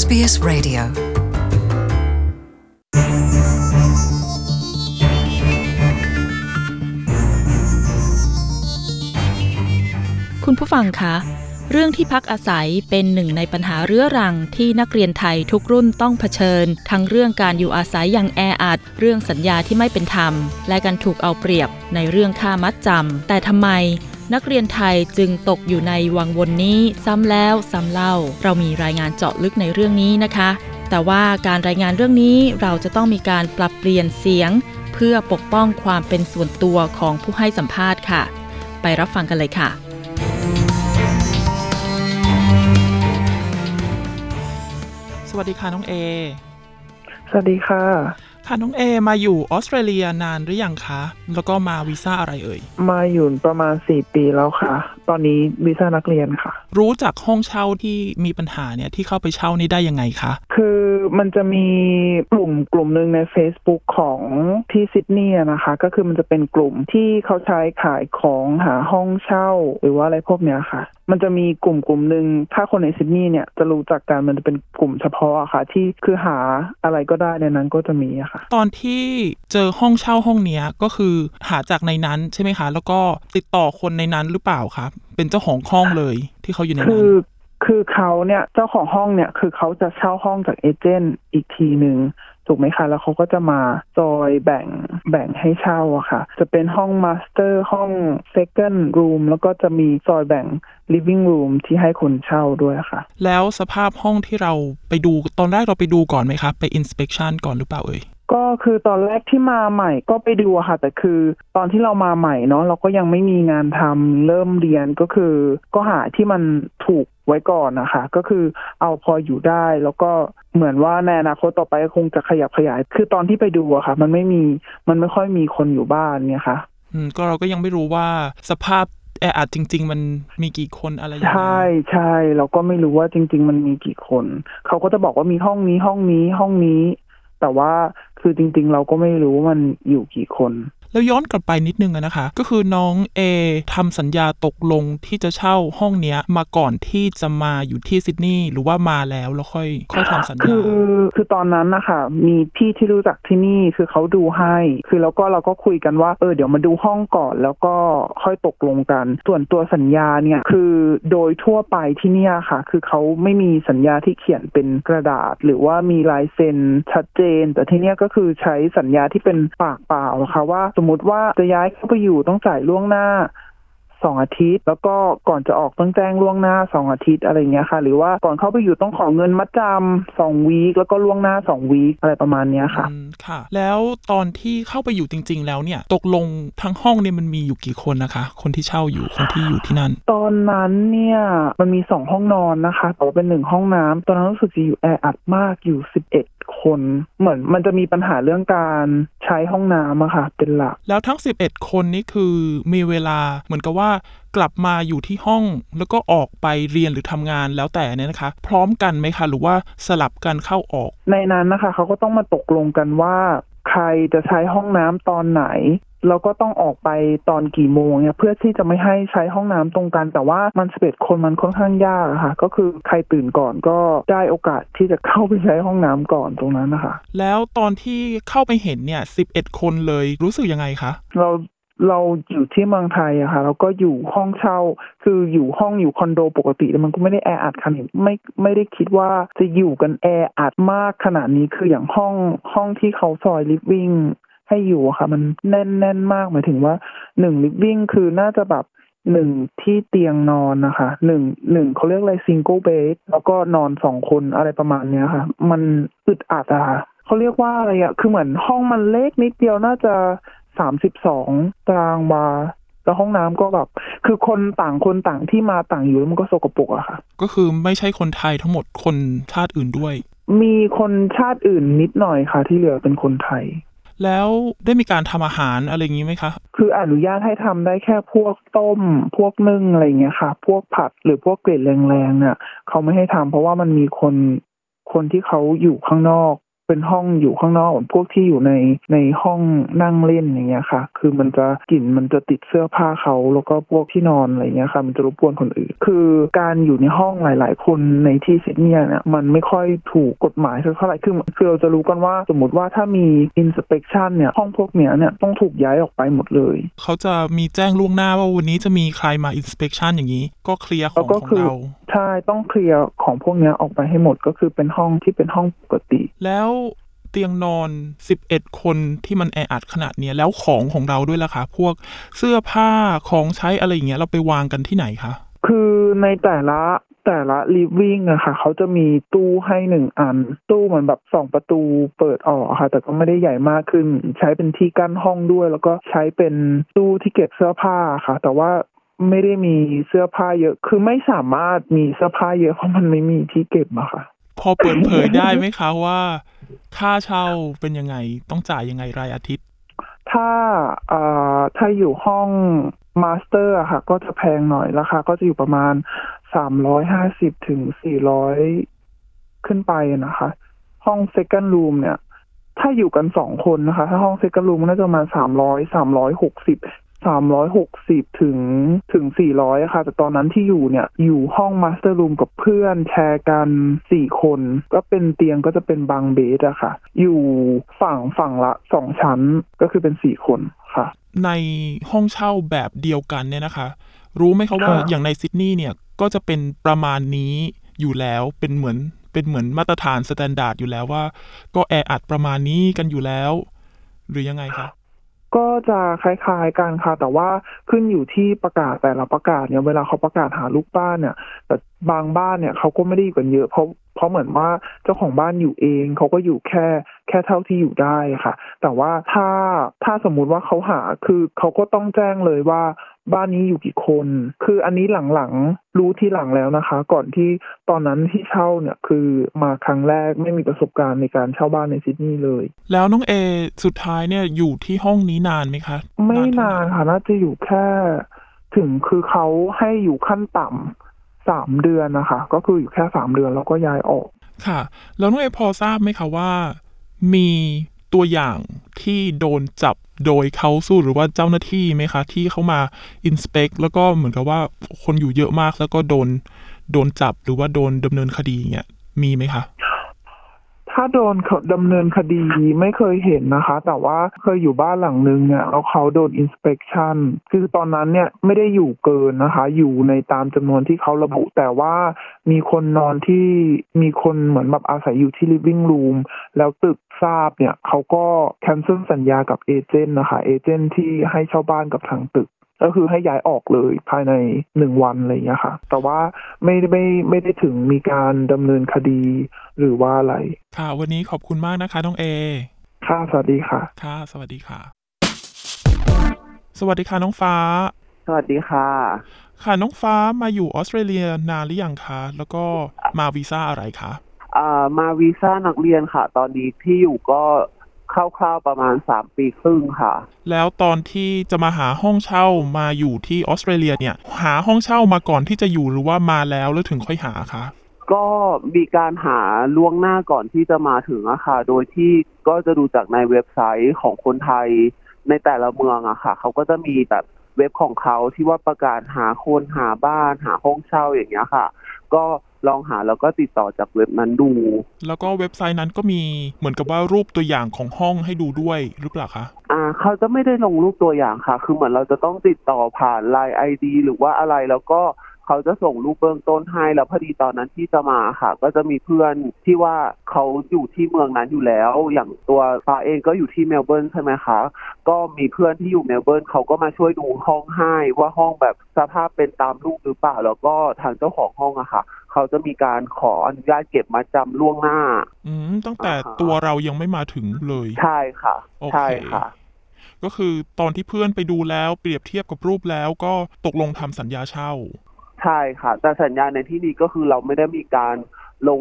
SBS Radio คุณผู้ฟังคะ เรื่องที่พักอาศัยเป็นหนึ่งในปัญหาเรื้อรังที่นักเรียนไทยทุกรุ่นต้องเผชิญ ทั้งเรื่องการอยู่อาศัยอย่างแออัด เรื่องสัญญาที่ไม่เป็นธรรม และการถูกเอาเปรียบในเรื่องค่ามัดจำแต่ทำไม นักเรียนไทยจึงตกอยู่ในวังวนนี้ซ้ำแล้วซ้ำเล่า เรามีรายงานเจาะลึกในเรื่องนี้นะคะ แต่ว่าการรายงานเรื่องนี้เราจะต้องมีการปรับเปลี่ยนเสียง เพื่อปกป้องความเป็นส่วนตัวของผู้ให้สัมภาษณ์ค่ะ ไปรับฟังกันเลยค่ะ สวัสดีค่ะน้องเอ สวัสดีค่ะ ค่ะน้องเอมาอยู่ออสเตรเลียนานหรือยังคะ แล้วก็มาวีซ่าอะไรเอ่ย มาอยู่ประมาณสี่ปีแล้วค่ะ ตอนนี้วีซ่านักเรียนค่ะ รู้จักห้องเช่าที่มีปัญหาเนี่ยที่เข้าไปเช่านี่ได้ยังไงคะ คือมันจะมีกลุ่มกลุ่มหนึ่งใน Facebook ของที่ซิดนีย์อะนะคะ ก็คือมันจะเป็นกลุ่มที่เขาใช้ขายของหาห้องเช่า หรือว่าอะไรพวกเนี้ยค่ะ มันจะมีกลุ่มกลุ่มหนึ่งถ้าคนในซิดนีย์เนี่ยจะรู้จักกันมันจะเป็นกลุ่มเฉพาะอะค่ะ ที่คือหาอะไรก็ได้ในนั้นก็จะมีอะค่ะ ตอนที่เจอห้องเช่าห้องเนี้ยก็คือหาจากในนั้นใช่ไหมคะ แล้วก็ติดต่อคนในนั้นหรือเปล่าครับเป็นเจ้าของห้องเลยที่เขาอยู่ในคืนั้นอคือเขาเนี่ยเจ้าของห้องเนี่ยคือเขาจะเช่าห้องจาก agent อีกทีหนึ่ง ถูกไหมคะ แล้วเขาก็จะมาซอยแบ่งแบ่งให้เช่าอะค่ะ จะเป็นห้องมาสเตอร์ห้องเซ c o n d room แล้วก็จะมีจอยแบ่ง living room ที่ให้คนเช่าด้วยค่ะ แล้วสภาพห้องที่เราไปดูตอนแรกเราไปดูก่อนไหมคะ ไป inspection ก่อนหรือเปล่าเอ่ย ก็คือตอนแรกที่มาใหม่ก็ไปดูอะค่ะ แต่คือตอนที่เรามาใหม่เนาะเราก็ยังไม่มีงานทำเริ่มเรียนก็คือ ก็หาที่มันถูกไว้ก่อนนะคะ ก็คือเอาพออยู่ได้ แล้วก็เหมือนว่าในอนาคตต่อไปก็คงจะขยับขยาย คือตอนที่ไปดูอะค่ะ มันไม่มีมันไม่ค่อยมีคนอยู่บ้านเนี่ยค่ะอืมก็เราก็ยังไม่รู้ว่าสภาพแออัดจริง ๆ มันมีกี่คนอะไรยังไงใช่ใช่เราก็ไม่รู้ว่าจริง ๆ มันมีกี่คน เขาก็จะบอกว่ามีห้องนี้ห้องนี้ห้องนี้ แต่ว่า คือจริง ๆ เราก็ไม่รู้ว่ามันอยู่กี่คน แล้วย้อนกลับไปนิดนึงอะนะคะ ก็คือน้องเอทำสัญญาตกลงที่จะเช่าห้องเนี้ย มาก่อนที่จะมาอยู่ที่ซิดนีย์หรือว่ามาแล้วแล้วค่อยค่อยทำสัญคืญาอคือตอนนั้นนะคะมีพี่ที่รู้จักที่นี่คือเขาดูให้ คือแล้วก็เราก็คุยกันว่าเออเดี๋ยวมาดูห้องก่อน แล้วก็ค่อยตกลงกัน ส่วนตัวสัญญาเนี่ยคือโดยทั่วไปที่เนี่ยค่ะ คือเขาไม่มีสัญญาที่เขียนเป็นกระดาษ หรือว่ามีลายเซ็นชัดเจน แต่ที่เนี่ยก็็คือใช้สัญญาที่เป็นปากเปล่านะคะว่า สมมติว่าจะย้ายเข้าไปอยู่ต้องจ่ายล่วงหน้า สองอาทิตย์ แล้วก็ก่อนจะออกต้องแจ้งล่วงหน้าสองอาทิตย์อะไรเงี้ยค่ะ หรือว่าก่อนเข้าไปอยู่ต้องขอเงินมัดจำสองวีคแล้วก็ล่วงหน้าสองวีคอะไรประมาณเนี้ยค่ะอืมค่ะ แล้วตอนที่เข้าไปอยู่จริง ๆ แล้วเนี่ยตกลงทั้งห้องเนี่ยมันมีอยู่กี่คนนะคะ คนที่เช่าอยู่คนที่อยู่ที่นั่น ตอนนั้นเนี่ยมันมีสองห้องนอนนะคะแต่ว่าเป็นหนึ่งห้องน้ำตอนนั้นรู้สึกจะอยู่แออัดมากอยู่สิบเอ็ดคน เหมือนมันจะมีปัญหาเรื่องการ ใช้ห้องน้ำอะค่ะ เป็นหลัก แล้วทั้ง 11 คนนี่คือมีเวลาเหมือนกับว่ากลับมาอยู่ที่ห้องแล้วก็ออกไปเรียนหรือทำงานแล้วแต่เนี่ยนะคะ พร้อมกันไหมคะ หรือว่าสลับกันเข้าออก ในนั้นนะคะ เขาก็ต้องมาตกลงกันว่า ใครจะใช้ห้องน้ำตอนไหน แล้วก็ต้องออกไปตอนกี่โมงเนี่ยเพื่อที่จะไม่ให้ใช้ห้องน้ำตรงกัน แต่ว่ามันสิบเอ็ดคนมันค่อนข้างยากอะค่ะ ก็คือใครตื่นก่อนก็ได้โอกาสที่จะเข้าไปใช้ห้องน้ำก่อนตรงนั้นนะคะแล้วตอนที่เข้าไปเห็นเนี่ย11คนเลยรู้สึกยังไงคะเรา เราอยู่ที่เมืองไทยอะค่ะแล้วก็อยู่ห้องเช่า คืออยู่ห้องอยู่คอนโดปกติแล้วมันก็ไม่ได้แออัดขนาดนี้ไม่ไม่ได้คิดว่าจะอยู่กันแออัดมากขนาดนี้คืออย่างห้องห้องที่เขาซอย living ให้อยู่อะค่ะ มันแน่นแน่นมากหมายถึงว่าหนึ่ง living คือน่าจะแบบหนึ่งที่เตียงนอนนะคะหนึ่งหนึ่งเขาเรียกอะไร single bed แล้วก็นอนสองคนอะไรประมาณเนี้ยค่ะ มันอึดอัดอะค่ะเขาเรียกว่าอะไรอะคือเหมือนห้องมันเล็กนิดเดียวน่าจะ สามสิบสองตารางวาแล้วห้องน้ำก็แบบ คือคนต่างคนต่างที่มาต่างอยู่แล้วมันก็สกปรกอะค่ะ ก็คือไม่ใช่คนไทยทั้งหมดคนชาติอื่นด้วย มีคนชาติอื่นนิดหน่อยค่ะ ที่เหลือเป็นคนไทย แล้วได้มีการทำอาหารอะไรอย่างนี้ไหมคะ คืออนุญาตให้ทำได้แค่พวกต้ม พวกนึ่งอะไรเงี้ยค่ะ พวกผัดหรือพวกเกล็ดแรงๆเนี่ยเขาไม่ให้ทำเพราะว่ามันมีคนคนที่เขาอยู่ข้างนอก เป็นห้องอยู่ข้างนอกเหมือนพวกที่อยู่ในในห้องนั่งเล่นอย่างเงี้ยค่ะ คือมันจะกลิ่นมันจะติดเสื้อผ้าเขาแล้วก็พวกที่นอนอะไรเงี้ยค่ะ มันจะรบกวนคนอื่น คือการอยู่ในห้องหลาย ๆ คนในที่ซิดนีย์เนี่ยมันไม่ค่อยถูกกฎหมายสักเท่าไหร่คือคือเราจะรู้กันว่าสมมติว่าถ้ามี inspection เนี่ยห้องพวกเนี้ยเนี่ยต้องถูกย้ายออกไปหมดเลย เขาจะมีแจ้งล่วงหน้าว่าวันนี้จะมีใครมา inspection อย่างนี้ ก็เคลียร์ขแล้อวงก็ของคือเราใช่ต้องเคลียร์ของพวกเนี้ยออกไปให้หมดก็คือเป็นห้องที่เป็นห้องปกติ แล้วเตียงนอน 11 คนที่มันแออัดขนาดเนี้ยแล้วของของเราด้วยล่ะคะ พวกเสื้อผ้าของใช้อะไรอย่างเงี้ยเราไปวางกันที่ไหนคะ คือในแต่ละแต่ละ living อะค่ะ เขาจะมีตู้ให้หนึ่งอัน ตู้เหมือนแบบสองประตูเปิดออกอะค่ะ แต่ก็ไม่ได้ใหญ่มากขึ้น ใช้เป็นที่กั้นห้องด้วย แล้วก็ใช้เป็นตู้ที่เก็บเสื้อผ้าค่ะ แต่ว่าไม่ได้มีเสื้อผ้าเยอะ คือไม่สามารถมีเสื้อผ้าเยอะเพราะมันไม่มีที่เก็บอะค่ะ พอเปิดเผยได้ไหมคะว่า ค่าเช่าเป็นยังไงต้องจ่ายยังไงรายอาทิตย์ ถ้าเอ่อถ้าอยู่ห้อง master อะค่ะ ก็จะแพงหน่อยราคาก็จะอยู่ประมาณสามร้อยห้าสิบถึงสี่ร้อยขึ้นไปนะคะ ห้อง second room เนี่ย ถ้าอยู่กันสองคนนะคะ ถ้าห้อง second room น่าจะประมาณสามร้อยสามร้อยหกสิบ สามร้อยหกสิบถึงถึงสี่ร้อยค่ะ แต่ตอนนั้นที่อยู่เนี่ย อยู่ห้อง master room กับเพื่อนแชร์กันสี่คน ก็เป็นเตียงก็จะเป็น bunk bed อะค่ะ อยู่ฝั่งฝั่งละสองชั้นก็คือเป็นสี่คนค่ะ ในห้องเช่าแบบเดียวกันเนี่ยนะคะ รู้ไหมคะว่าค่ะอย่างในซิดนีย์เนี่ยก็จะเป็นประมาณนี้อยู่แล้วเป็นเหมือนเป็นเหมือนมาตรฐาน standard อยู่แล้วว่า ก็แออัดประมาณนี้กันอยู่แล้ว หรือยังไงคะ ก็จะคล้ายๆกันค่ะ แต่ว่าขึ้นอยู่ที่ประกาศแต่ละประกาศเนี่ยเวลาเขาประกาศหาลูกบ้านเนี่ย แต่บางบ้านเนี่ยเขาก็ไม่ได้อยู่กันเยอะเพราะเพราะเหมือนว่าเจ้าของบ้านอยู่เองเขาก็อยู่แค่แค่เท่าที่อยู่ได้ค่ะ แต่ว่าถ้าถ้าสมมุติว่าเขาหาคือเขาก็ต้องแจ้งเลยว่า บ้านนี้อยู่กี่คน คืออันนี้หลังๆรู้ที่หลังแล้วนะคะ ก่อนที่ตอนนั้นที่เช่าเนี่ยคือมาครั้งแรกไม่มีประสบการณ์ในการเช่าบ้านในซิดนีย์เลย แล้วน้องเอสุดท้ายเนี่ยอยู่ที่ห้องนี้นานไหมคะ ไม่นานเท่ไหร่ค่ะน่าจะอยู่แค่ ถึงคือเขาให้อยู่ขั้นต่ำสามเดือนนะคะ ก็คืออยู่แค่สามเดือนแล้วก็ย้ายออกค่ะ แล้วน้องเอพอทราบไหมคะว่า มี ตัวอย่างที่โดนจับโดย council หรือว่าเจ้าหน้าที่ไหมคะ ที่เขามา inspect แล้วก็เหมือนกับว่าคนอยู่เยอะมากแล้วก็โดนโดนจับหรือว่าโดนดำเนินคดีเงี้ยมีไหมคะ ถ้าโดนเขาดำเนินคดีไม่เคยเห็นนะคะ แต่ว่าเคยอยู่บ้านหลังนึงเนี่ยแล้วเขาโดนอินสเป t ชันคือตอนนั้นเนี่ยไม่ได้อยู่เกินนะคะ อยู่ในตามจำนวนที่เขาระบุ แต่ว่ามีคนนอนที่มีคนเหมือนแบบอาศัยอยู่ที่ living room แล้วตึกทราบเนี่ยเขาก็แคนเซิลสัญญากับเอเจนต์นะคะเอเจนต์ที่ให้เช่าบ้านกับทางตึก ก็คือให้ย้ายออกเลยภายในหนึ่งวันอะไรอย่างเงี้ยค่ะ แต่ว่าไม่ได้ไม่ไม่ได้ถึงมีการดำเนินคดีหรือว่าอะไร ค่ะ วันนี้ขอบคุณมากนะคะน้องเอ ค่ะ สวัสดีค่ะ ค่ะ สวัสดีค่ะ สวัสดีค่ะน้องฟ้า สวัสดีค่ะ ค่ะน้องฟ้ามาอยู่ออสเตรเลียนานหรือยังคะ แล้วก็มาวีซ่าอะไรคะอ่ามาวีซ่านักเรียนค่ะ ตอนนี้ที่อยู่ก็ คร่าวๆประมาณสามปีครึ่งค่ะ แล้วตอนที่จะมาหาห้องเช่ามาอยู่ที่ออสเตรเลียเนี่ย หาห้องเช่ามาก่อนที่จะอยู่หรือว่ามาแล้วแล้วถึงค่อยหาคะก็มีการหาล่วงหน้าก่อนที่จะมาถึงอะค่ะ โดยที่ก็จะดูจากในเว็บไซต์ของคนไทยในแต่ละเมืองอะค่ะ เขาก็จะมีแบบเว็บของเขาที่ว่าประกาศหาคนหาบ้านหาห้องเช่าอย่างเงี้ยค่ะ ก็ ลองหาแล้วก็ติดต่อจากเว็บนั้นดู แล้วก็เว็บไซต์นั้นก็มีเหมือนกับว่ารูปตัวอย่างของห้องให้ดูด้วยหรือเปล่าคะอ่าเขาจะไม่ได้ลงรูปตัวอย่างค่ะ คือเหมือนเราจะต้องติดต่อผ่านไลน์ไอดีหรือว่าอะไรแล้วก็เขาจะส่งรูปเบื้องต้นให้แล้วพอดีตอนนั้นที่จะมาค่ะ ก็จะมีเพื่อนที่ว่าเขาอยู่ที่เมืองนั้นอยู่แล้ว อย่างตัวฟ้าเองก็อยู่ที่เมลเบิร์นใช่ไหมคะก็มีเพื่อนที่อยู่เมลเบิร์นเขาก็มาช่วยดูห้องให้ว่าห้องแบบสภาพเป็นตามรูปหรือเปล่า แล้วก็ทางเจ้าของห้องอะค่ะ เขาจะมีการขออนุญาตเก็บมาจำล่วงหน้า อืมตั้งแต่อ่าฮะ ตัวเรายังไม่มาถึงเลย ใช่ค่ะ โอเค ใช่ค่ะ ก็คือตอนที่เพื่อนไปดูแล้วเปรียบเทียบกับรูปแล้วก็ตกลงทำสัญญาเช่า ใช่ค่ะ แต่สัญญาในที่นี้ก็คือเราไม่ได้มีการลง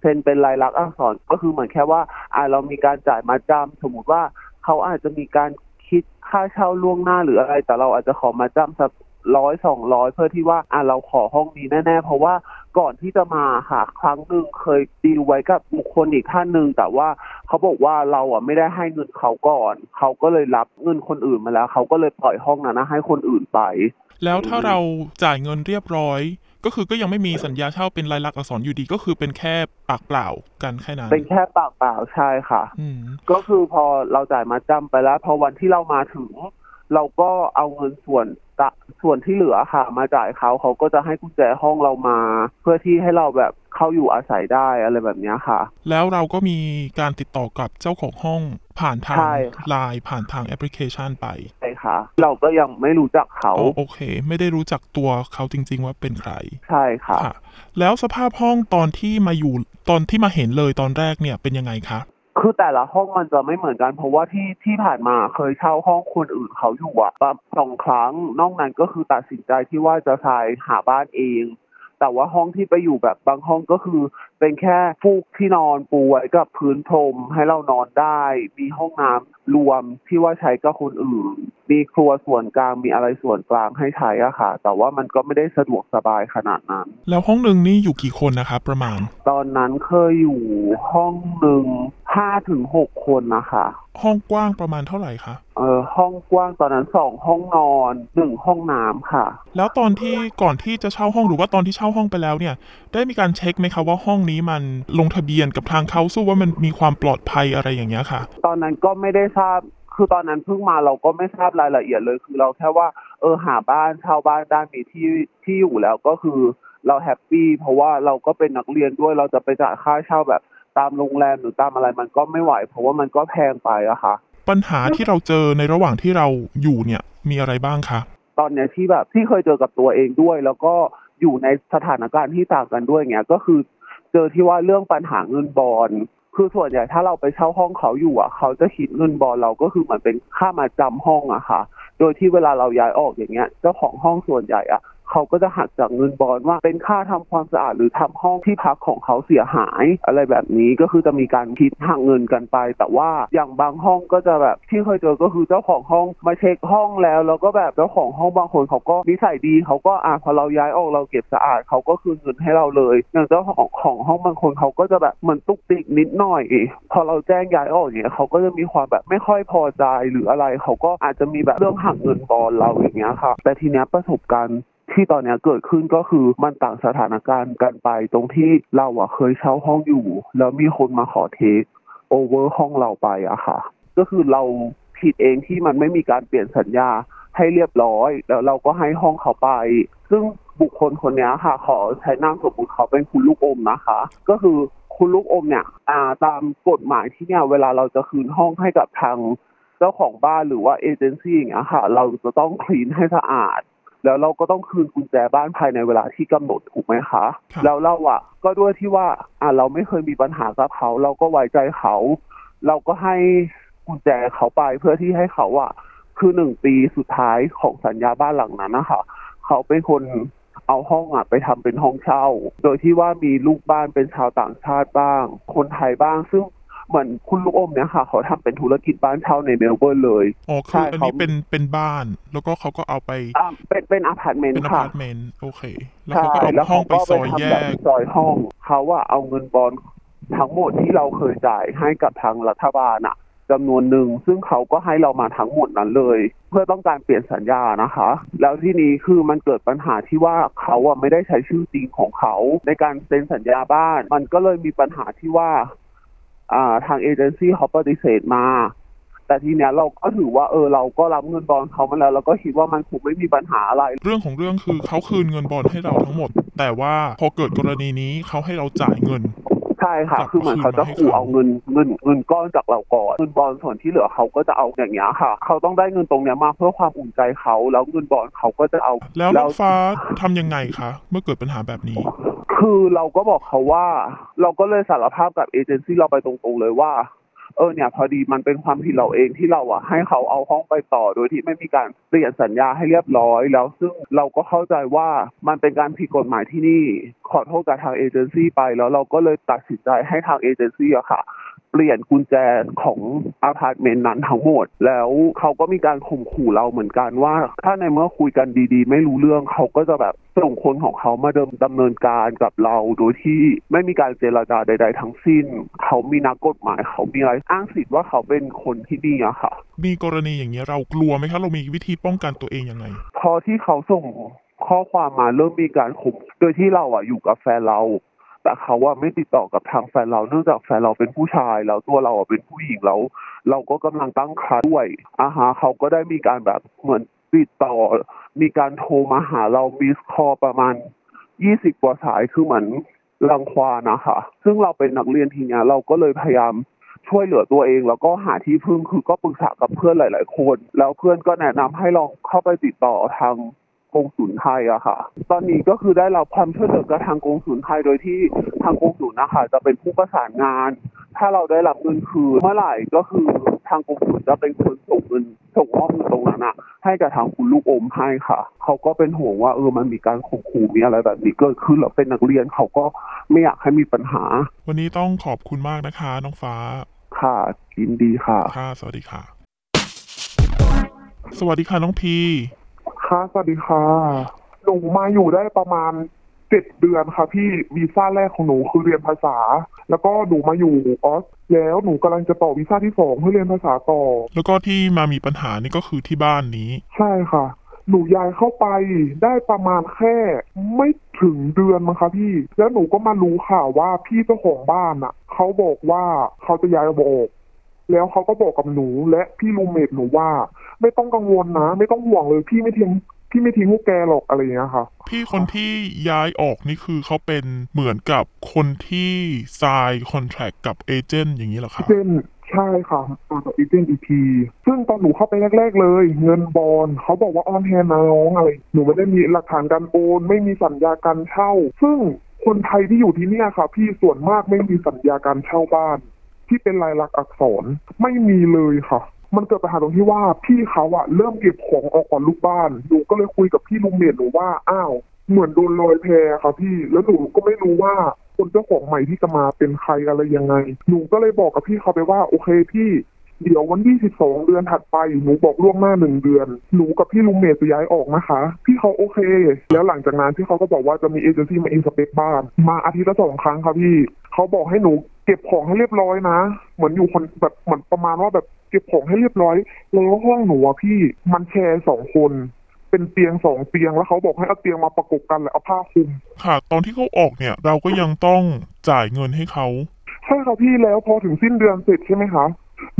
เซ็นเป็นลายลักษณ์อักษรก็คือเหมือนแค่ว่าอ่าเรามีการจ่ายมาจำสมมุติว่าเขาอาจจะมีการคิดค่าเช่าล่วงหน้าหรืออะไร แต่เราอาจจะขอมาจำสัก ร้อยสองร้อยเพื่อที่ว่าอ่าเราขอห้องนี้แน่ๆ เพราะว่าก่อนที่จะมาค่ะครั้งหนึ่งเคยดีลไว้กับบุคคลอีกท่านหนึ่งแต่ว่าเขาบอกว่าเราอะไม่ได้ให้เงินเขาก่อน เขาก็เลยรับเงินคนอื่นมาแล้ว เขาก็เลยปล่อยห้องนั้นนะให้คนอื่นไป แล้วถ้าเราจ่ายเงินเรียบร้อย ก็คือก็ยังไม่มีสัญญาเช่าเป็นลายลักษณ์อักษรอยู่ดีก็คือเป็นแค่ปากเปล่ากันแค่นั้นเป็นแค่ปากเปล่าใช่ค่ะ อืมก็คือพอเราจ่ายมาจำไปแล้ว พอวันที่เรามาถึง เราก็เอาเงินส่วนตะส่วนที่เหลือค่ะ มาจ่ายเขาเขาก็จะให้กุญแจห้องเรามา เพื่อที่ให้เราแบบเข้าอยู่อาศัยได้อะไรแบบเนี้ยค่ะ แล้วเราก็มีการติดต่อกับเจ้าของห้องผ่านทางใช่ค่ะไลน์ผ่านทางแอปพลิเคชันไปใช่ค่ะ เราก็ยังไม่รู้จักเขาอ๋อโอเค ไม่ได้รู้จักตัวเขาจริง ๆ ว่าเป็นใคร ใช่ค่ะค่ะแล้วสภาพห้องตอนที่มาอยู่ตอนที่มาเห็นเลยตอนแรกเนี่ยเป็นยังไงคะ คือแต่ละห้องมันจะไม่เหมือนกัน เพราะว่าที่ที่ผ่านมาเคยเช่าห้องคนอื่นเขาอยู่อะแบสองครั้งนอกนั้นก็คือตัดสินใจที่ว่าจะทรายหาบ้านเอง แต่ว่าห้องที่ไปอยู่แบบบางห้องก็คือเป็นแค่ฟูกที่นอนปูไว้กับพื้นพรมให้เรานอนได้ มีห้องน้ำรวมที่ว่าใช้กับคนอื่น มีครัวส่วนกลางมีอะไรส่วนกลางให้ใช้อะค่ะ แต่ว่ามันก็ไม่ได้สะดวกสบายขนาดนั้น แล้วห้องหนึ่งนี่อยู่กี่คนนะคะประมาณ ตอนนั้นเคยอยู่ห้องหนึ่งห้าถึงหกคนนะคะ ห้องกว้างประมาณเท่าไหร่คะเออห้องกว้างตอนนั้นสองห้องนอนหนึ่งห้องน้ำค่ะ แล้วตอนที่ก่อนที่จะเช่าห้องหรือว่าตอนที่เช่าห้องไปแล้วเนี่ย ได้มีการเช็คไหมคะว่าห้องนี้มันลงทะเบียนกับทางเขาสู้ว่ามันมีความปลอดภัยอะไรอย่างเงี้ยค่ะ ตอนนั้นก็ไม่ได้ทราบคือตอนนั้นเพิ่งมาเราก็ไม่ทราบรายละเอียดเลย คือเราแค่ว่า เออหาบ้านเช่าบ้านได้มีที่ที่อยู่แล้วก็คือเราแฮปปี้เพราะว่าเราก็เป็นนักเรียนด้วยเราจะไปจ่ายค่าเช่าแบบตามโรงแรมหรือตามอะไรมันก็ไม่ไหว เพราะว่ามันก็แพงไปอะค่ะ ปัญหาที่เราเจอในระหว่างที่เราอยู่เนี่ยมีอะไรบ้างคะตอนเนี้ยที่แบบที่เคยเจอกับตัวเองด้วย แล้วก็อยู่ในสถานการณ์ที่ต่างกันด้วยเงี้ยก็คือเจอที่ว่าเรื่องปัญหาเงินบอลคือส่วนใหญ่ถ้าเราไปเช่าห้องเขาอยู่อะ เขาจะคิดเงินบอลเราก็คือเหมือนเป็นค่ามาจำห้องอะค่ะ โดยที่เวลาเราย้ายออกอย่างเงี้ย เจ้าของห้องส่วนใหญ่อะ เขาก็จะหักจากเงินบอลว่าเป็นค่าทำความสะอาดหรือทำห้องที่พักของเขาเสียหาย อะไรแบบนี้ก็คือจะมีการคิดหักเงินกันไป แต่ว่าอย่างบางห้องก็จะแบบที่เคยเจอก็คือเจ้าของห้องมาเช็คห้องแล้ว แล้วก็แบบเจ้าของห้องบางคนเขาก็นิสัยดีเขาก็อะพอเราย้ายออกเราเก็บสะอาดเขาก็คืนเงินให้เราเลยอย่างเจ้าของของห้องบางคนเขาก็จะแบบเหมือนตุกติกนิดหน่อย พอเราแจ้งย้ายออกเงี้ยเขาก็จะมีความแบบไม่ค่อยพอใจหรืออะไร เขาก็อาจจะมีแบบเรื่องหักเงินบอลเราอย่างเงี้ยค่ะ แต่ทีเนี้ยประสบการณ์ ที่ตอนนี้เกิดขึ้นก็คือมันต่างสถานการณ์กันไปตรงที่เราอะเคยเช่าห้องอยู่ แล้วมีคนมาขอเทคโอเวอร์ห้องเราไปอะค่ะ ก็คือเราผิดเองที่มันไม่มีการเปลี่ยนสัญญาให้เรียบร้อย แล้วเราก็ให้ห้องเขาไป ซึ่งบุคคลคนนี้ค่ะ ขอใช้นามสมมติเขาเป็นคุณลูกอมนะคะ ก็คือคุณลูกอมเนี่ยอ่าตามกฎหมายที่เนี่ยเวลาเราจะคืนห้องให้กับทางเจ้าของบ้านหรือว่าเอเจนซี่อย่างเงี้ยค่ะ เราจะต้องคลีนให้สะอาด แล้วเราก็ต้องคืนกุญแจบ้านภายในเวลาที่กำหนดถูกไหมคะครับแล้วเราอะ ก็ด้วยที่ว่า อ่าเราไม่เคยมีปัญหากับเขา เราก็ไว้ใจเขา เราก็ให้กุญแจเขาไปเพื่อที่ให้เขาอะ คือหนึ่งปีสุดท้ายของสัญญาบ้านหลังนั้นนะคะเขาเป็นคนเอาห้องอะไปทำเป็นห้องเช่า โดยที่ว่ามีลูกบ้านเป็นชาวต่างชาติบ้าง คนไทยบ้าง ซึ่ง เหมือนคุณลูกอมเนี่ยค่ะ เขาทำเป็นธุรกิจบ้านเช่าในเมลเบิร์นเลยอ๋อคืใช่ออันนี้เขาเป็นเป็นบ้าน แล้วก็เขาก็เอาไปอ่าเป็นเป็นอพาร์ตเมนเป็นต์อค่ะพาร์ตเมนต์โอเค แล้วใช่เขาก็แล้เอาวห้อเขางไปก็ซไปอยแยทำแบบกซอยห้องเขาว่าเอาเงินบอลทั้งหมดที่เราเคยจ่ายให้กับทางรัฐบาลอะจำนวนหนึ่งซึ่งเขาก็ให้เรามาทั้งหมดนั้นเลย เพื่อต้องการเปลี่ยนสัญญานะคะ แล้วที่นี้คือมันเกิดปัญหาที่ว่าเขาอะไม่ได้ใช้ชื่อจริงของเขา ในการเซ็นสัญญาบ้าน มันก็เลยมีปัญหาที่ว่า อ่าทางเอเจนซี่เขาปฏิเสธมา แต่ทีเนี้ยเราก็ถือว่าเออเราก็รับเงินบอลเขามาแล้วเราก็คิดว่ามันคงไม่มีปัญหาอะไร เรื่องของเรื่องคือเขาคืนเงินบอลให้เราทั้งหมด แต่ว่าพอเกิดกรณีนี้เขาให้เราจ่ายเงิน ใช่ค่ะกลับคือเหมือนเขาจะคืนมาให้ขู่เขาเอาเงินเงินเงินก้อนจากเราก่อนเงินบอลส่วนที่เหลือเขาก็จะเอาอย่างเงี้ยค่ะ เขาต้องได้เงินตรงเนี้ยมาเพื่อความอุ่นใจเขาแล้วเงินบอลเขาก็จะเอา แล้วน้องฟ้าทำยังไงคะเมื่อเกิดปัญหาแบบนี้ คือเราก็บอกเขาว่า เราก็เลยสารภาพกับเอเจนซี่เราไปตรงๆเลยว่า เออเนี่ยพอดีมันเป็นความผิดเราเองที่เราอะให้เขาเอาห้องไปต่อโดยที่ไม่มีการเปลี่ยนสัญญาให้เรียบร้อย แล้วซึ่งเราก็เข้าใจว่ามันเป็นการผิดกฎหมายที่นี่ ขอโทษกับทางเอเจนซี่ไปแล้วเราก็เลยตัดสินใจให้ทางเอเจนซี่อะค่ะ เปลี่ยนกุญแจของอพาร์ตเมนต์นั้นทั้งหมด แล้วเขาก็มีการข่มขู่เราเหมือนกันว่า ถ้าในเมื่อคุยกันดีๆ ไม่รู้เรื่องเขาก็จะแบบส่งคนของเขามาเดิมดำเนินการกับเราโดยที่ไม่มีการเจรจาใด ๆ ทั้งสิ้น เขามีนักกฎหมาย เขามีอะไรอ้างสิทธิ์ว่าเขาเป็นคนที่ดีอะค่ะ มีกรณีอย่างนี้ยเรากลัวไหมคะเรามีวิธีป้องกันตัวเองยังไง พอที่เขาส่งข้อความมาเริ่มมีการข่มโดยที่เราอะอยู่กับแฟนเรา แต่เขาว่าไม่ติดต่อกับทางแฟนเราเนื่องจากแฟนเราเป็นผู้ชายแล้วตัวเราเป็นผู้หญิงแล้ว เราก็กำลังตั้งครรภ์ด้วยอาหาเขาก็ได้มีการแบบเหมือนติดต่อ มีการโทรมาหาเรามิสคอประมาณยี่สิบกว่าสายคือเหมือนรังควานะคะ ซึ่งเราเป็นนักเรียนทีเนี้ยเราก็เลยพยายามช่วยเหลือตัวเอง แล้วก็หาที่พึ่งคือก็ปรึกษากับเพื่อนหลาย ๆ คน แล้วเพื่อนก็แนะนำให้ลองเข้าไปติดต่อทาง กงศูนย์ไทยอะค่ะ ตอนนี้ก็คือได้รับความช่วยเหลือกับทางกงศูนย์ไทยโดยที่ทางกงศูนย์นะคะจะเป็นผู้ประสานงาน ถ้าเราได้รับเงินคืนเมื่อไหร่ก็คือทางกงศูนย์จะเป็นคนส่งเงินส่งมอบเงินตรงนั้นอะให้กับทางคุณลูกอมให้ค่ะ เขาก็เป็นห่วงว่าเออมันมีการข่มขู่มีอะไรแบบนี้เกิดขึ้นแล้วเป็นนักเรียนเขาก็ไม่อยากให้มีปัญหา วันนี้ต้องขอบคุณมากนะคะน้องฟ้า ค่ะยินดีค่ะ ค่ะ สวัสดีค่ะ สวัสดีค่ะน้องพี ค่ะสวัสดีค่ะหนูมาอยู่ได้ประมาณเจ็ดเดือนค่ะพี่วีซ่าแรกของหนูคือเรียนภาษา แล้วก็หนูมาอยู่ออสแล้วหนูกำลังจะต่อวีซ่าที่สองเพื่อเรียนภาษาต่อ แล้วก็ที่มามีปัญหานี่ก็คือที่บ้านนี้ ใช่ค่ะ หนูย้ายเข้าไปได้ประมาณแค่ไม่ถึงเดือนมั้งคะพี่ แล้วหนูก็มารู้ข่าวว่าพี่เจ้าของบ้านอะเขาบอกว่าเขาจะย้ายออก แล้วเขาก็บอกกับหนูและพี่ roommate หนูว่า ไม่ต้องกังวลนะ ไม่ต้องห่วงเลยพี่ไม่ทิ้งพี่ไม่ทิ้งพวกแกหรอกอะไรอย่างเงี้ยค่ะ พี่คนที่ย้ายออกนี่คือเขาเป็นเหมือนกับคนที่ sign contract กับ agent อย่างนี้เหรอคะ agent ใช่ค่ะมาจาก agent อีกทีซึ่งตอนหนูเข้าไปแรก ๆ เลย เงินบอลเขาบอกว่า on hand นะน้องอะไร หนูไม่ได้มีหลักฐานการโอน ไม่มีสัญญาการเช่า ซึ่งคนไทยที่อยู่ที่เนี่ยค่ะ พี่ส่วนมากไม่มีสัญญาการเช่าบ้าน ที่เป็นลายลักษณ์อักษรไม่มีเลยค่ะ มันเกิดปัญหาตรงที่ว่าพี่เขาอะเริ่มเก็บของออกก่อนลูกบ้านหนูก็เลยคุยกับพี่ลุงเมียหนูว่าอ้าวเหมือนโดนลอยแพค่ะพี่แล้วหนูก็ไม่รู้ว่าคนเจ้าของใหม่ที่จะมาเป็นใครอะไรยังไง หนูก็เลยบอกกับพี่เขาไปว่า โอเคพี่เดี๋ยววันที่12เดือนถัดไปหนูบอกล่วงหน้าหนึ่งเดือน หนูกับพี่ลุงเมย์จะย้ายออกนะคะ พี่เขาโอเค แล้วหลังจากนั้นพี่เขาก็บอกว่าจะมีเอเจนซี่มา inspect บ้าน มาอาทิตย์ละสองครั้งค่ะพี่ เขาบอกให้หนู เก็บของให้เรียบร้อยนะเหมือนอยู่คนแบบเหมือนประมาณว่าแบบเก็บของให้เรียบร้อยแล้วห้องหนูอะพี่มันแชร์สองคน เป็นเตียงสองเตียงแล้วเขาบอกให้เอาเตียงมาประกบกันแล้วเอาผ้าคลุมค่ะ ตอนที่เขาออกเนี่ย เราก็ยังต้องจ่ายเงินให้เขาใช่ค่ะพี่แล้วพอถึงสิ้นเดือนเสร็จใช่ไหมคะ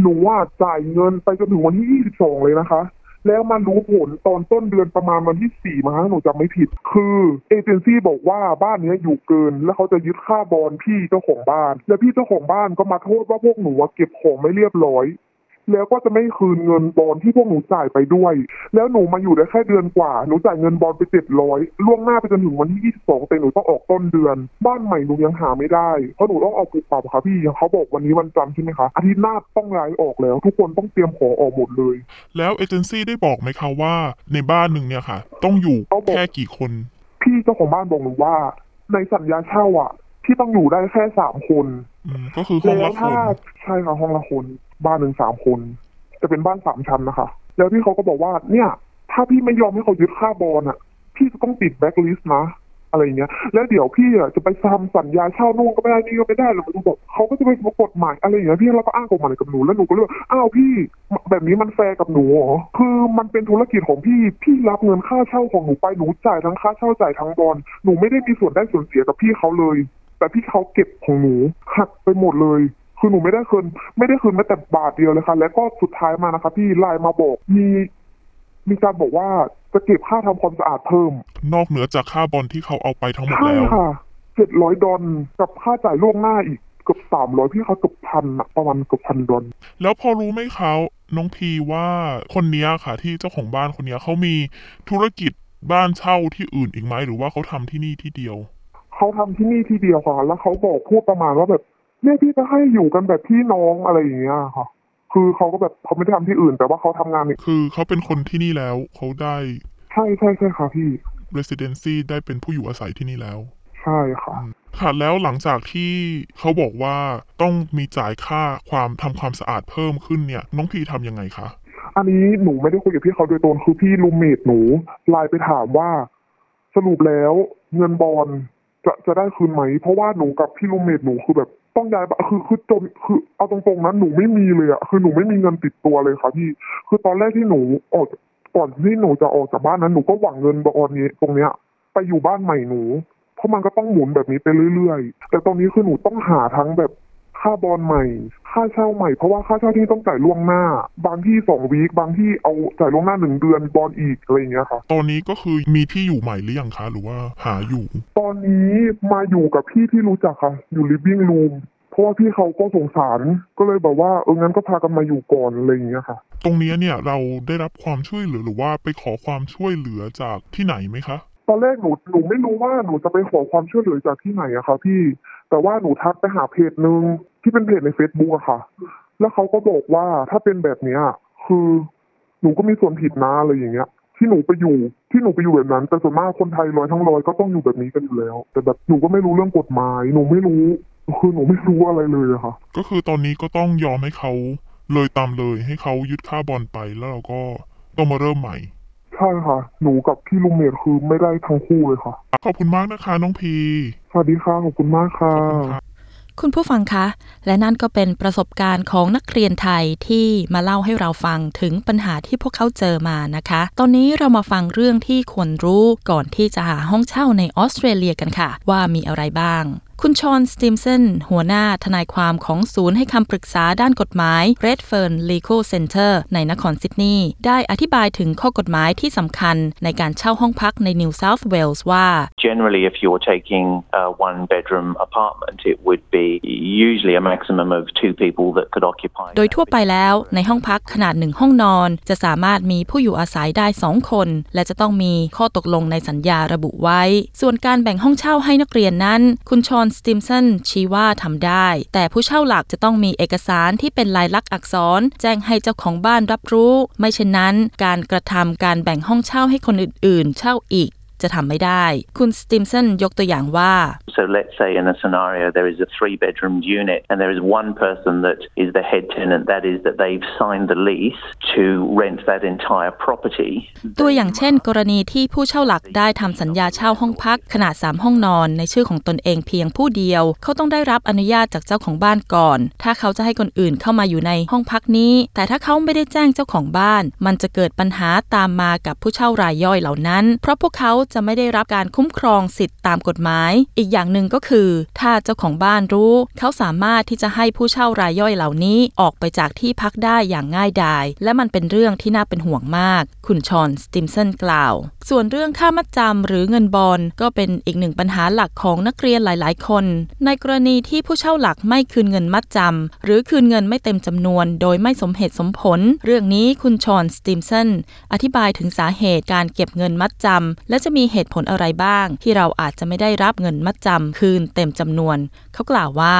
หนูว่าจ่ายเงินไปจนถึงวันที่ 22 เลยนะคะ แล้วมารู้ผลตอนต้นเดือนประมาณวันที่4มั้งหนูจำไม่ผิด คือเอเจนซี่บอกว่าบ้านเนี้ยอยู่เกิน แล้วเขาจะยึดค่าบอลพี่เจ้าของบ้าน แล้วพี่เจ้าของบ้านก็มาโทษว่าพวกหนูว่าเก็บของไม่เรียบร้อย แล้วก็จะไม่คืนเงินบอลที่พวกหนูจ่ายไปด้วย แล้วหนูมาอยู่ได้แค่เดือนกว่า หนูจ่ายเงินบอลไปเจ็ดร้อยล่วงหน้าไปจนถึงวันที่22แต่หนูต้องออกต้นเดือน บ้านใหม่หนูยังหาไม่ได้ เพราะหนูต้องเอาปูปรับค่ะพี่เขาบอกวันนี้วันจันทร์ใช่ไหมคะ อาทิตย์หน้าต้องย้ายออกแล้ว ทุกคนต้องเตรียมของออกหมดเลย แล้วเอเจนซี่ได้บอกไหมคะว่า ในบ้านหนึ่งเนี่ยค่ะ ต้องอยู่เขาบอกแค่กี่คน พี่เจ้าของบ้านบอกหนูว่า ในสัญญาเช่าอะ ที่ต้องอยู่ได้แค่สามคนอืมก็คือห้องแล้ละวคถ้านใช่ค่ะห้องละคนบ้านหนึ่งสามคน จะเป็นบ้านสามชั้นนะคะ แล้วพี่เขาก็บอกว่าเนี่ย ถ้าพี่ไม่ยอมให้เขายึดค่าบอลอะ พี่จะต้องติดแบ็คลิสต์นะ อะไรอย่างเงี้ย แล้วเดี๋ยวพี่อะจะไปทำสัญญาเช่านู่นก็ไม่ได้นี่ก็ไม่ได้แล้วมันบอกเขาก็จะไปกฎหมายอะไรอย่างเงี้ยพี่แล้วก็อ้างกฎหมายกับหนูแล้วหนูก็เลยว่าอ้าวพี่แบบนี้มันแฟร์กับหนูเหรอคือมันเป็นธุรกิจของพี่พี่รับเงินค่าเช่าของหนูไปหนูจ่ายทั้งค่าเช่าจ่ายทั้งบอลหนูไม่ได้มีส่วนได้ส่วนเสียกับพี่เขาเลย แต่พี่เขาเก็บของหนูหักไปหมดเลย คือหนูไม่ได้คืนไม่ได้คืนแม้แต่บาทเดียวเลยค่ะ แล้วก็สุดท้ายมานะคะพี่ไลน์มาบอกมีมีการบอกว่าจะเก็บค่าทำความสะอาดเพิ่ม นอกเหนือจากค่าบอลที่เขาเอาไปทั้งหมดใช่แล้วค่ะเจ็ดร้อยดอลกับค่าจ่ายล่วงหน้าอีกเกือบสามร้อยพี่เขาเกือบพันอะประมาณเกือบพันดอลแล้วพอรู้ไหมเขาน้องพีว่าคนเนี้ยค่ะ ที่เจ้าของบ้านคนเนี้ยเขามีธุรกิจบ้านเช่าที่อื่นอีกไหมหรือว่าเขาทำที่นี่ที่เดียว เขาทำที่นี่ที่เดียวค่ะแล้วเขาบอกพูดประมาณว่าแบบเนี่ยพี่จะให้อยู่กันแบบพี่น้องอะไรอย่างเงี้ยค่ะ คือเขาก็แบบเขาไม่ได้ทำที่อื่น แต่ว่าเขาทำงานคือเขาเป็นคนที่นี่แล้วเขาได้ใช่ใช่ใช่ค่ะพี่ residency ได้เป็นผู้อยู่อาศัยที่นี่แล้ว ใช่ค่ะค่ะแล้วหลังจากที่เขาบอกว่าต้องมีจ่ายค่าความทำความสะอาดเพิ่มขึ้นเนี่ย น้องพีทำยังไงคะอันนี้หนูไม่ได้คุยกับพี่เขาโดยตรงคือพี่รูมเมทหนูไลน์ไปถามว่า สรุปแล้วเงินบอล จะจะได้คืนไหม เพราะว่าหนูกับพี่รูมเมทหนูคือแบบต้องย้ายบ้านคือคือจนคือเอาตรงๆนั้นหนูไม่มีเลยอะคือหนูไม่มีเงินติดตัวเลยค่ะพี่คือตอนแรกที่หนูออกก่อนที่หนูจะออกจากบ้านนั้นหนูก็หวังเงินบอลนี้ตรงเนี้ย ไปอยู่บ้านใหม่หนู เพราะมันก็ต้องหมุนแบบนี้ไปเรื่อยๆ แต่ตอนนี้คือหนูต้องหาทั้งแบบค่าบอลใหม่ ค่าเช่าใหม่เพราะว่าค่าเช่าที่ต้องจ่ายล่วงหน้า บางที่สองวีคบางที่เอาจ่ายล่วงหน้าหนึ่งเดือนบอลอีกอะไรอย่างเงี้ยค่ะ ตอนนี้ก็คือมีที่อยู่ใหม่หรือยังคะ หรือว่าหาอยู่ ตอนนี้มาอยู่กับพี่ที่รู้จักค่ะ อยู่ living room เพราะว่าพี่เขาก็สงสารก็เลยแบบว่าเอองั้นก็พากันมาอยู่ก่อนอะไรอย่างเงี้ยค่ะ ตรงเนี้ยเนี่ยเราได้รับความช่วยเหลือหรือว่าไปขอความช่วยเหลือจากที่ไหนไหมคะ ตอนแรกหนูหนูไม่รู้ว่าหนูจะไปขอความช่วยเหลือจากที่ไหนอะค่ะพี่ แต่ว่าหนูทักไปหาเพจหนึ่ง ที่เป็นเพจใน Facebook อะค่ะ แล้วเขาก็บอกว่าถ้าเป็นแบบเนี้ยคือหนูก็มีส่วนผิดนะอะไรอย่างเงี้ย ที่หนูไปอยู่ ที่หนูไปอยู่แบบนั้น แต่ส่วนมากคนไทยร้อยทั้งร้อยก็ต้องอยู่แบบนี้กันอยู่แล้ว แต่แบบหนูก็ไม่รู้เรื่องกฎหมาย หนูไม่รู้ คือหนูไม่รู้อะไรเลยอะค่ะ ก็คือตอนนี้ก็ต้องยอมให้เขาเลยตามเลยให้เขายึดค่าบอลไปแล้วเราก็ต้องมาเริ่มใหม่ ใช่ค่ะ หนูกับพี่ลุงเมทคือไม่ได้ทั้งคู่เลยค่ะ ขอบคุณมากนะคะน้องพี สวัสดีค่ะ ขอบคุณมากค่ะ คุณผู้ฟังคะ และนั่นก็เป็นประสบการณ์ของนักเรียนไทยที่มาเล่าให้เราฟังถึงปัญหาที่พวกเขาเจอมานะคะ ตอนนี้เรามาฟังเรื่องที่ควรรู้ก่อนที่จะหาห้องเช่าในออสเตรเลียกันค่ะ ว่ามีอะไรบ้าง คุณชอนสติมสันหัวหน้าทนายความของศูนย์ให้คำปรึกษาด้านกฎหมาย Redfern Legal Center ในนครซิดนีย์ได้อธิบายถึงข้อกฎหมายที่สำคัญในการเช่าห้องพักใน New South Wales ว่า Generally, if you're taking a one bedroom apartment, it would be usually a maximum of two people that could occupy. โดยทั่วไปแล้วในห้องพักขนาดหนึ่งห้องนอน จะสามารถมีผู้อยู่อาศัยได้สองคน และจะต้องมีข้อตกลงในสัญญาระบุไว้ ส่วนการแบ่งห้องเช่าให้นักเรียนนั้น คุณชอนสติมสันชี้ว่าทำได้ แต่ผู้เช่าหลักจะต้องมีเอกสารที่เป็นลายลักษณ์อักษร แจ้งให้เจ้าของบ้านรับรู้ ไม่เช่นนั้น การกระทำการแบ่งห้องเช่าให้คนอื่นๆ เช่าอีก จะทำไม่ได้ คุณสติมสันยกตัวอย่างว่า So let's say in a scenario there is a three bedroom unit and there is one person that is the head tenant, that is, that they've signed the lease to rent that entire property. ตัวอย่างเช่น กรณีที่ผู้เช่าหลักได้ทำสัญญาเช่าห้องพักขนาด 3 ห้องนอน ในชื่อของตนเองเพียงผู้เดียว เขาต้องได้รับอนุญาตจากเจ้าของบ้านก่อน ถ้าเขาจะให้คนอื่นเข้ามาอยู่ในห้องพักนี้ แต่ถ้าเขาไม่ได้แจ้งเจ้าของบ้าน มันจะเกิดปัญหาตามมากับผู้เช่ารายย่อยเหล่านั้น เพราะพวกเขาจะไม่ได้รับการคุ้มครองสิทธิ์ตามกฎหมาย อีกอย่างหนึ่งก็คือ ถ้าเจ้าของบ้านรู้ เขาสามารถที่จะให้ผู้เช่ารายย่อยเหล่านี้ออกไปจากที่พักได้อย่างง่ายดาย และมันเป็นเรื่องที่น่าเป็นห่วงมาก คุณชอนสติมสันกล่าว ส่วนเรื่องค่ามัดจำหรือเงินบอลก็เป็นอีกหนึ่งปัญหาหลักของนักเรียนหลาย ๆ คน ในกรณีที่ผู้เช่าหลักไม่คืนเงินมัดจำหรือคืนเงินไม่เต็มจำนวน โดยไม่สมเหตุสมผล เรื่องนี้คุณชอนสติมสันอธิบายถึงสาเหตุการเก็บเงินมัดจำและจะมีเหตุผลอะไรบ้าง ที่เราอาจจะไม่ได้รับเงินมัดจำคืนเต็มจำนวน เขากล่าวว่า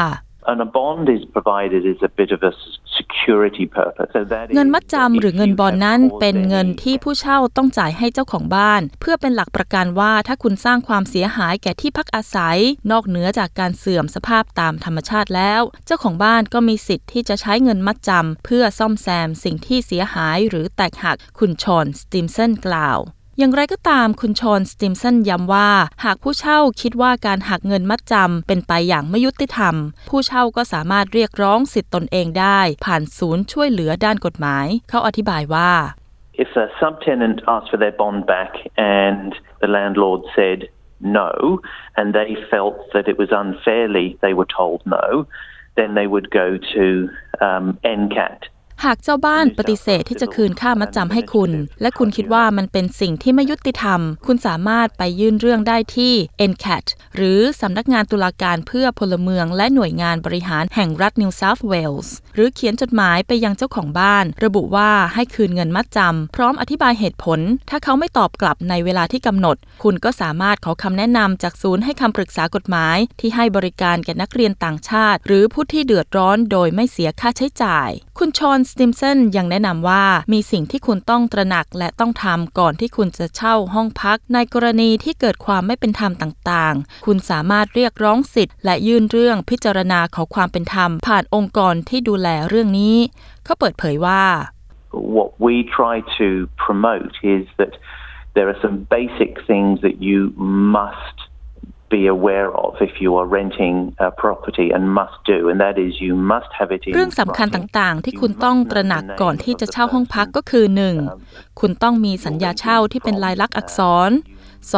And a bond is provided as a bit of a security purpose. So that เงิน is มัด that จำหรือ if เงิน you บอล have นั้น caused เป็นเงิน any ที่ผู้เช่าต้องจ่ายให้เจ้าของบ้าน เพื่อเป็นหลักประกันว่าถ้าคุณสร้างความเสียหายแก่ที่พักอาศัย นอกเหนือจากการเสื่อมสภาพตามธรรมชาติแล้ว เจ้าของบ้านก็มีสิทธิ์ที่จะใช้เงินมัดจำเพื่อซ่อมแซมสิ่งที่เสียหายหรือแตกหักคุณชอนสติมสันกล่าว อย่างไรก็ตามคุณชอนสติมสันย้ำว่า หากผู้เช่าคิดว่าการหักเงินมัดจำเป็นไปอย่างไม่ยุติธรรม ผู้เช่าก็สามารถเรียกร้องสิทธิ์ตนเองได้ ผ่านศูนย์ช่วยเหลือด้านกฎหมาย เขาอธิบายว่า If a subtenant asked for their bond back and the landlord said no, and they felt that it was unfairly, they were told no, then they would go to um, NCAT. หากเจ้าบ้านปฏิเสธที่จะคืนค่ามัดจำให้คุณ และคุณคิดว่ามันเป็นสิ่งที่ไม่ยุติธรรม คุณสามารถไปยื่นเรื่องได้ที่ NCAT หรือสำนักงานตุลาการเพื่อพลเมืองและหน่วยงานบริหารแห่งรัฐ New South Wales หรือเขียนจดหมายไปยังเจ้าของบ้าน ระบุว่าให้คืนเงินมัดจำพร้อมอธิบายเหตุผล ถ้าเขาไม่ตอบกลับในเวลาที่กำหนด คุณก็สามารถขอคำแนะนำจากศูนย์ให้คำปรึกษากฎหมาย ที่ให้บริการแก่นักเรียนต่างชาติ หรือผู้ที่เดือดร้อนโดยไม่เสียค่าใช้จ่าย คุณชอนสติมสันยังแนะนำว่ามีสิ่งที่คุณต้องตระหนักและต้องทำก่อนที่คุณจะเช่าห้องพัก ในกรณีที่เกิดความไม่เป็นธรรมต่างๆ คุณสามารถเรียกร้องสิทธิ์และยื่นเรื่องพิจารณาขอความเป็นธรรม ผ่านองค์กรที่ดูแลเรื่องนี้ เขาเปิดเผยว่า What we try to promote is that there are some basic things that you must be aware of if you are renting a property and must do, and that is you must have it in เรื่องสำคัญ writing. ต่างๆ ที่คุณต้องตระหนักก่อนที่จะเช่าห้องพักก็คือ 1. คุณต้องมีสัญญาเช่าที่เป็นลายลักษณ์อักษร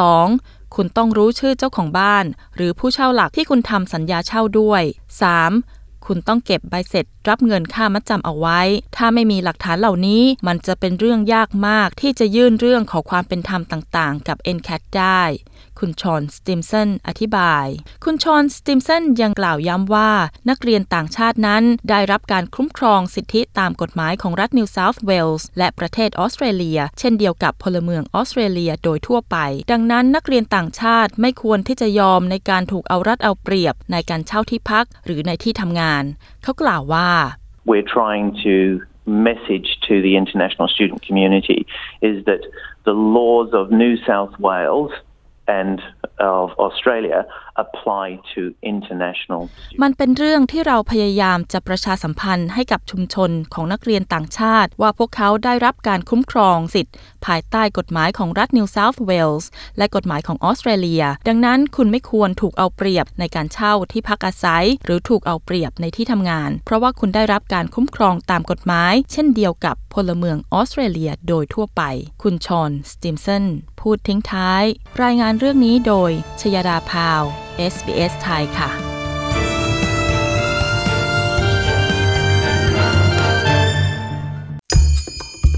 2. คุณต้องรู้ชื่อเจ้าของบ้าน หรือผู้เช่าหลักที่คุณทำสัญญาเช่าด้วย 3. คุณต้องเก็บใบเสร็จรับเงินค่ามัดจำเอาไว้ ถ้าไม่มีหลักฐานเหล่านี้ มันจะเป็นเรื่องยากมากที่จะยื่นเรื่องขอความเป็นธรรมต่างๆ กับ NCAT ได้คุณชอนสติมสันอธิบาย คุณชอนสติมสันยังกล่าวย้ำว่า นักเรียนต่างชาตินั้นได้รับการคุ้มครองสิทธิตามกฎหมายของรัฐนิวเซาท์เวลส์และประเทศออสเตรเลีย เช่นเดียวกับพลเมืองออสเตรเลียโดยทั่วไป ดังนั้นนักเรียนต่างชาติไม่ควรที่จะยอมในการถูกเอารัดเอาเปรียบในการเช่าที่พักหรือในที่ทำงาน เขากล่าวว่า Ah. we're trying to message to the international student community is that the laws of New South Wales and of Australia apply to international มันเป็นเรื่องที่เราพยายามจะประชาสัมพันธ์ให้กับชุมชนของนักเรียนต่างชาติ ว่าพวกเขาได้รับการคุ้มครองสิทธิ์ ภายใต้กฎหมายของรัฐนิวเซาท์เวลส์และกฎหมายของออสเตรเลีย ดังนั้นคุณไม่ควรถูกเอาเปรียบในการเช่าที่พักอาศัย หรือถูกเอาเปรียบในที่ทำงาน เพราะว่าคุณได้รับการคุ้มครองตามกฎหมาย เช่นเดียวกับพลเมืองออสเตรเลียโดยทั่วไป คุณชอน สติมสัน พูดทิ้งท้าย รายงานเรื่องนี้โดย ชยดาพาว SBS ไทยค่ะ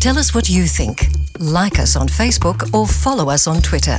Tell us what you think. Like us on Facebook or follow us on Twitter.